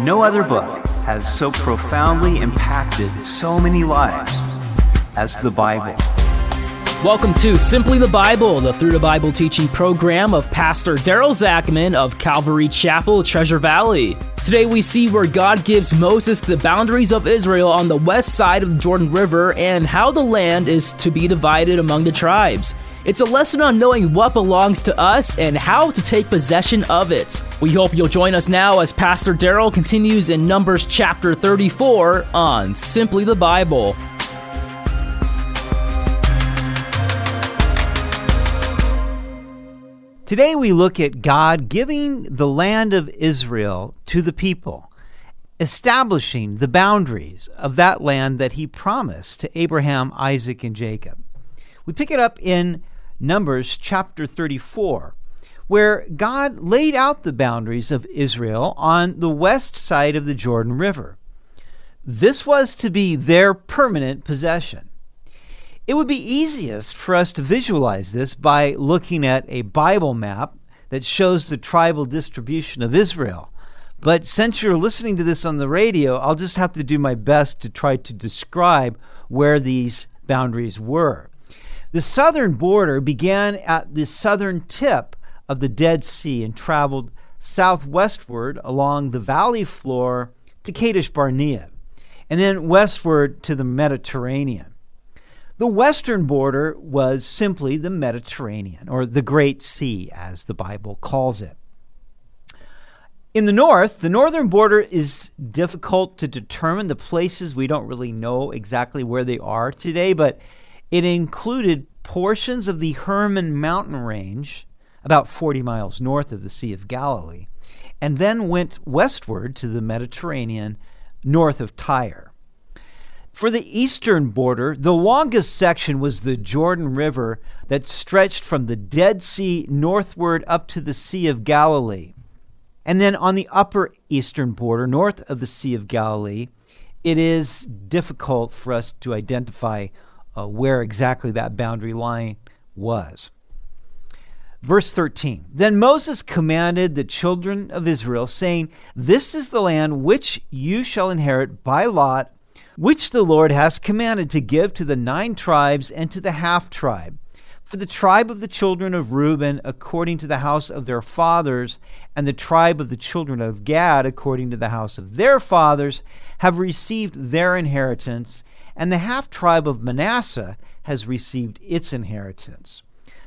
No other book has so profoundly impacted so many lives as the Bible. Welcome to Simply the Bible, the Through the Bible teaching program of Pastor Daryl Zachman of Calvary Chapel, Treasure Valley. Today we see where God gives Moses the boundaries of Israel on the west side of the Jordan River and how the land is to be divided among the tribes. It's a lesson on knowing what belongs to us and how to take possession of it. We hope you'll join us now as Pastor Daryl continues in Numbers chapter 34 on Simply the Bible. Today we look at God giving the land of Israel to the people, establishing the boundaries of that land that he promised to Abraham, Isaac, and Jacob. We pick it up in Numbers chapter 34, where God laid out the boundaries of Israel on the west side of the Jordan River. This was to be their permanent possession. It would be easiest for us to visualize this by looking at a Bible map that shows the tribal distribution of Israel. But since you're listening to this on the radio, I'll just have to do my best to try to describe where these boundaries were. The southern border began at the southern tip of the Dead Sea and traveled southwestward along the valley floor to Kadesh Barnea, and then westward to the Mediterranean. The western border was simply the Mediterranean, or the Great Sea, as the Bible calls it. In the north, the northern border is difficult to determine. The places we don't really know exactly where they are today, but it included portions of the Hermon mountain range, about 40 miles north of the Sea of Galilee, and then went westward to the Mediterranean north of Tyre. For the eastern border, the longest section was the Jordan River that stretched from the Dead Sea northward up to the Sea of Galilee. And then on the upper eastern border, north of the Sea of Galilee, it is difficult for us to identify uh, where exactly that boundary line was. Verse 13 Then Moses commanded the children of Israel, saying, This is the land which you shall inherit by lot which the Lord has commanded to give to the nine tribes and to the half tribe. For the tribe of the children of Reuben, according to the house of their fathers, and the tribe of the children of Gad, according to the house of their fathers, have received their inheritance, and the half tribe of Manasseh has received its inheritance.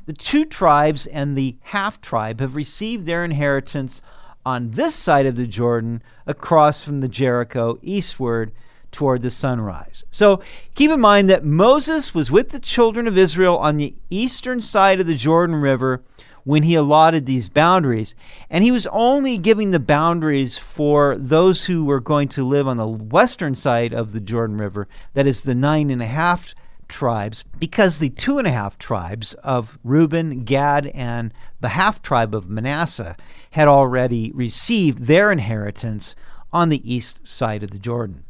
The two tribes and the half tribe have received their inheritance on this side of the Jordan, across from the Jericho eastward toward the sunrise. So keep in mind that Moses was with the children of Israel on the eastern side of the Jordan River when he allotted these boundaries. And he was only giving the boundaries for those who were going to live on the western side of the Jordan River, that is, the nine and a half tribes, because the two and a half tribes of Reuben, Gad, and the half tribe of Manasseh had already received their inheritance on the east side of the Jordan.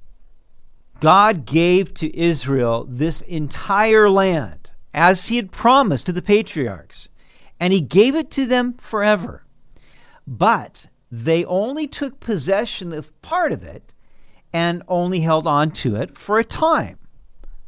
God gave to Israel this entire land as he had promised to the patriarchs, and he gave it to them forever. But they only took possession of part of it and only held on to it for a time.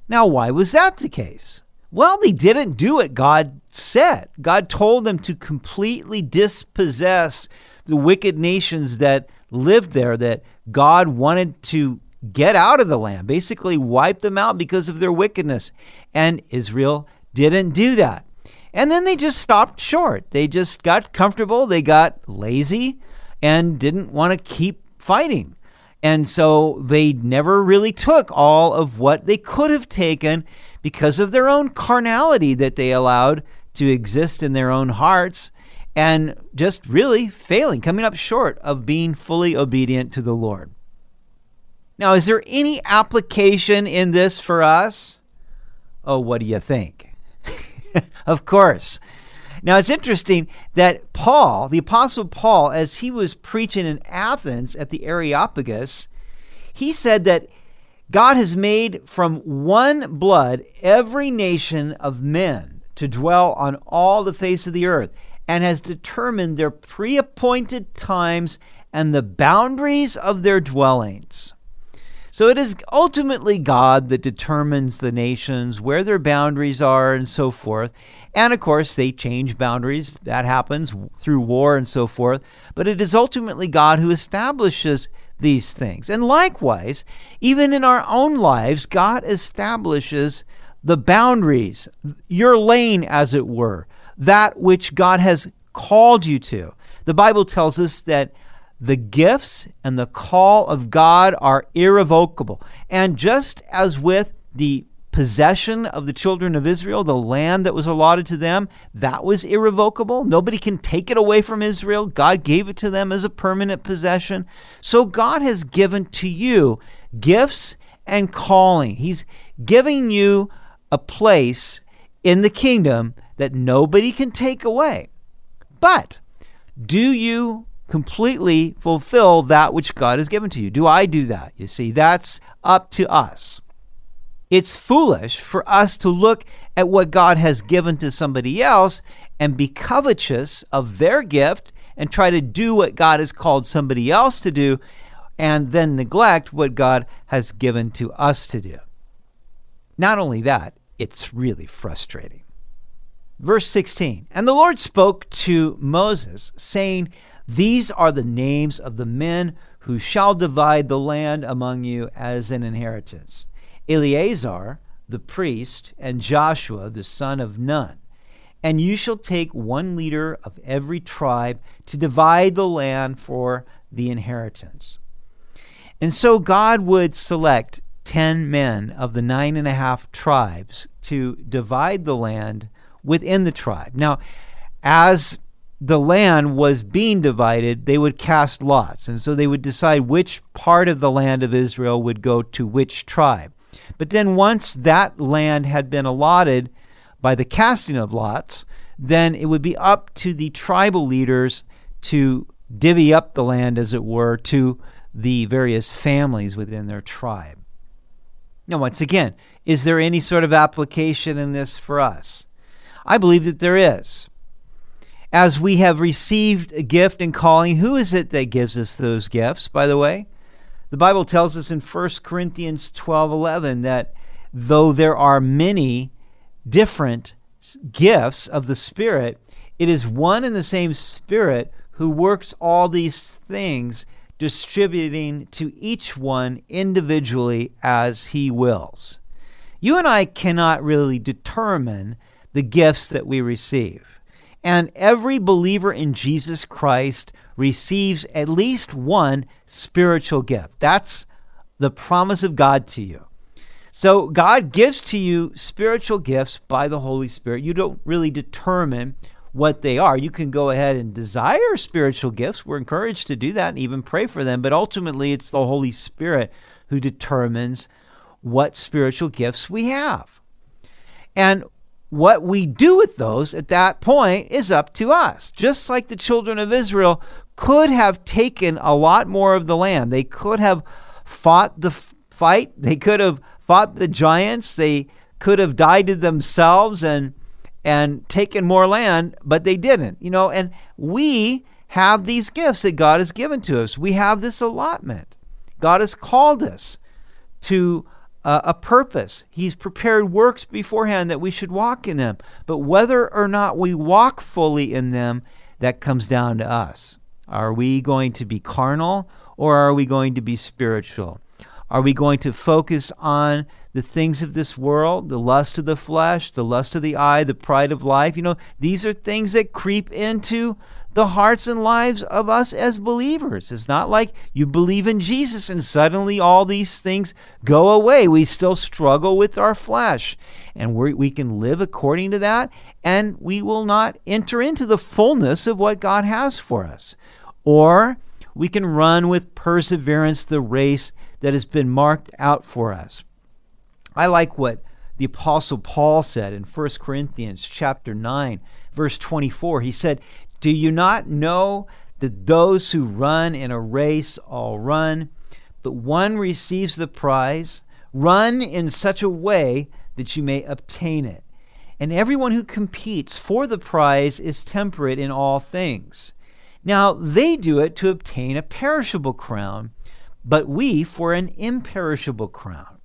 Now, why was that the case? Well, they didn't do what God said. God told them to completely dispossess the wicked nations that lived there, that God wanted to get out of the land, basically wipe them out because of their wickedness. And Israel didn't do that. And then they just stopped short. They just got comfortable, they got lazy, and didn't want to keep fighting. And so they never really took all of what they could have taken because of their own carnality that they allowed to exist in their own hearts and just really failing, coming up short of being fully obedient to the Lord. Now, is there any application in this for us? Oh, what do you think? of course. Now, it's interesting that Paul, the Apostle Paul, as he was preaching in Athens at the Areopagus, he said that God has made from one blood every nation of men to dwell on all the face of the earth, and has determined their pre appointed times and the boundaries of their dwellings. So it is ultimately God that determines the nations, where their boundaries are, and so forth. And of course, they change boundaries. That happens through war and so forth. But it is ultimately God who establishes these things. And likewise, even in our own lives, God establishes the boundaries, your lane, as it were, that which God has called you to. The Bible tells us that the gifts and the call of God are irrevocable. And just as with the possession of the children of Israel, the land that was allotted to them, that was irrevocable. Nobody can take it away from Israel. God gave it to them as a permanent possession. So God has given to you gifts and calling. He's giving you a place in the kingdom that nobody can take away. But do you completely fulfill that which God has given to you? Do I do that? You see, that's up to us. It's foolish for us to look at what God has given to somebody else and be covetous of their gift and try to do what God has called somebody else to do and then neglect what God has given to us to do. Not only that, it's really frustrating. Verse 16 And the Lord spoke to Moses, saying, These are the names of the men who shall divide the land among you as an inheritance Eleazar the priest, and Joshua the son of Nun. And you shall take one leader of every tribe to divide the land for the inheritance. And so God would select ten men of the nine and a half tribes to divide the land within the tribe. Now, as the land was being divided, they would cast lots. And so they would decide which part of the land of Israel would go to which tribe. But then once that land had been allotted by the casting of lots, then it would be up to the tribal leaders to divvy up the land, as it were, to the various families within their tribe. Now, once again, is there any sort of application in this for us? I believe that there is. As we have received a gift and calling, who is it that gives us those gifts, by the way? The Bible tells us in 1 Corinthians 12:11 that though there are many different gifts of the Spirit, it is one and the same Spirit who works all these things, distributing to each one individually as he wills. You and I cannot really determine the gifts that we receive. And every believer in Jesus Christ receives at least one spiritual gift. That's the promise of God to you. So God gives to you spiritual gifts by the Holy Spirit. You don't really determine what they are. You can go ahead and desire spiritual gifts. We're encouraged to do that and even pray for them, but ultimately it's the Holy Spirit who determines what spiritual gifts we have. And what we do with those at that point is up to us. Just like the children of Israel could have taken a lot more of the land. They could have fought the fight. They could have fought the giants. They could have died to themselves and and taken more land, but they didn't. You know, and we have these gifts that God has given to us. We have this allotment. God has called us to uh, a purpose. He's prepared works beforehand that we should walk in them. But whether or not we walk fully in them, that comes down to us. Are we going to be carnal or are we going to be spiritual? Are we going to focus on the things of this world, the lust of the flesh, the lust of the eye, the pride of life? You know, these are things that creep into the hearts and lives of us as believers. It's not like you believe in Jesus and suddenly all these things go away. We still struggle with our flesh, and we we can live according to that, and we will not enter into the fullness of what God has for us. Or we can run with perseverance the race that has been marked out for us. I like what the apostle Paul said in 1 Corinthians chapter 9 verse 24. He said, "Do you not know that those who run in a race all run, but one receives the prize? Run in such a way that you may obtain it." and everyone who competes for the prize is temperate in all things. Now, they do it to obtain a perishable crown, but we for an imperishable crown.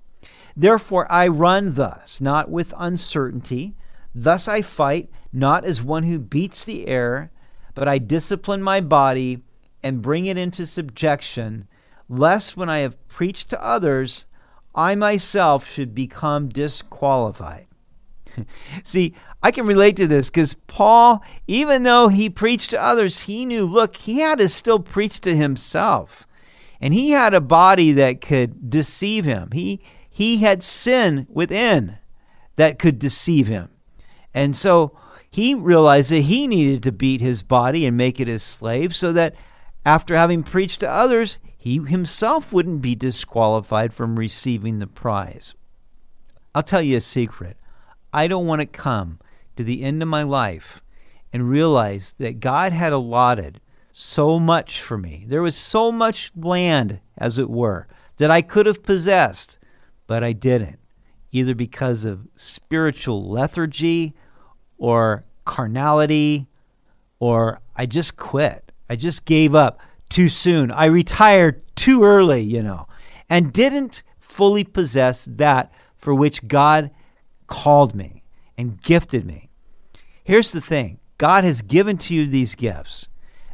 Therefore, I run thus, not with uncertainty. Thus I fight, not as one who beats the air, but I discipline my body and bring it into subjection, lest when I have preached to others, I myself should become disqualified. See, I can relate to this because Paul, even though he preached to others, he knew, look, he had to still preach to himself. And he had a body that could deceive him. He he had sin within that could deceive him. And so he realized that he needed to beat his body and make it his slave so that after having preached to others, he himself wouldn't be disqualified from receiving the prize. I'll tell you a secret. I don't want to come to the end of my life and realize that God had allotted so much for me. There was so much land, as it were, that I could have possessed, but I didn't, either because of spiritual lethargy or carnality, or I just quit. I just gave up too soon. I retired too early, you know, and didn't fully possess that for which God called me and gifted me. Here's the thing God has given to you these gifts,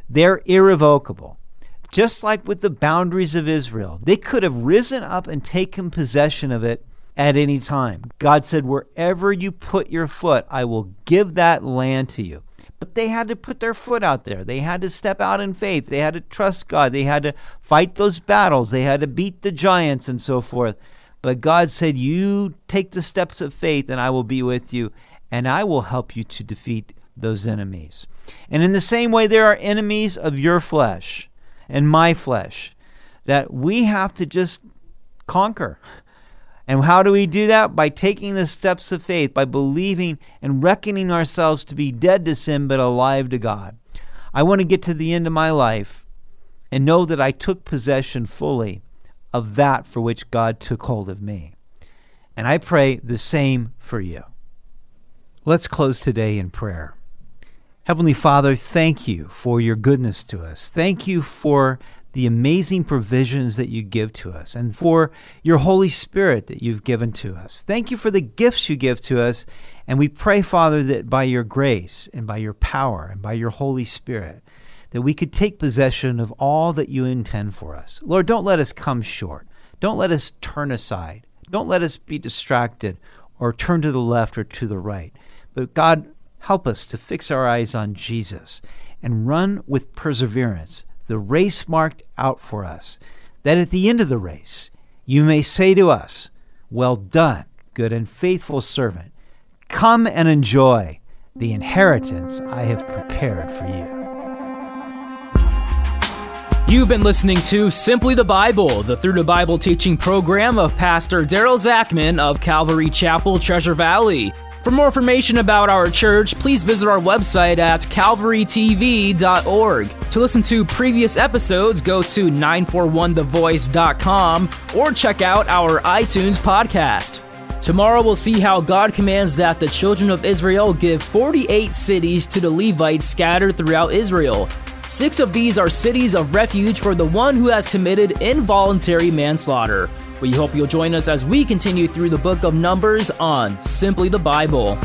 they're irrevocable. Just like with the boundaries of Israel, they could have risen up and taken possession of it at any time. God said, Wherever you put your foot, I will give that land to you. But they had to put their foot out there. They had to step out in faith. They had to trust God. They had to fight those battles. They had to beat the giants and so forth. But God said, You take the steps of faith, and I will be with you, and I will help you to defeat those enemies. And in the same way, there are enemies of your flesh and my flesh that we have to just conquer. And how do we do that? By taking the steps of faith, by believing and reckoning ourselves to be dead to sin but alive to God. I want to get to the end of my life and know that I took possession fully of that for which God took hold of me. And I pray the same for you. Let's close today in prayer. Heavenly Father, thank you for your goodness to us. Thank you for the amazing provisions that you give to us and for your Holy Spirit that you've given to us. Thank you for the gifts you give to us. And we pray, Father, that by your grace and by your power and by your Holy Spirit, that we could take possession of all that you intend for us. Lord, don't let us come short. Don't let us turn aside. Don't let us be distracted or turn to the left or to the right. But God, help us to fix our eyes on Jesus and run with perseverance the race marked out for us, that at the end of the race you may say to us, Well done, good and faithful servant. Come and enjoy the inheritance I have prepared for you. You've been listening to Simply the Bible, the Through the Bible teaching program of Pastor Daryl Zachman of Calvary Chapel, Treasure Valley. For more information about our church, please visit our website at calvarytv.org. To listen to previous episodes, go to 941thevoice.com or check out our iTunes podcast. Tomorrow we'll see how God commands that the children of Israel give 48 cities to the Levites scattered throughout Israel. Six of these are cities of refuge for the one who has committed involuntary manslaughter. We hope you'll join us as we continue through the book of Numbers on Simply the Bible.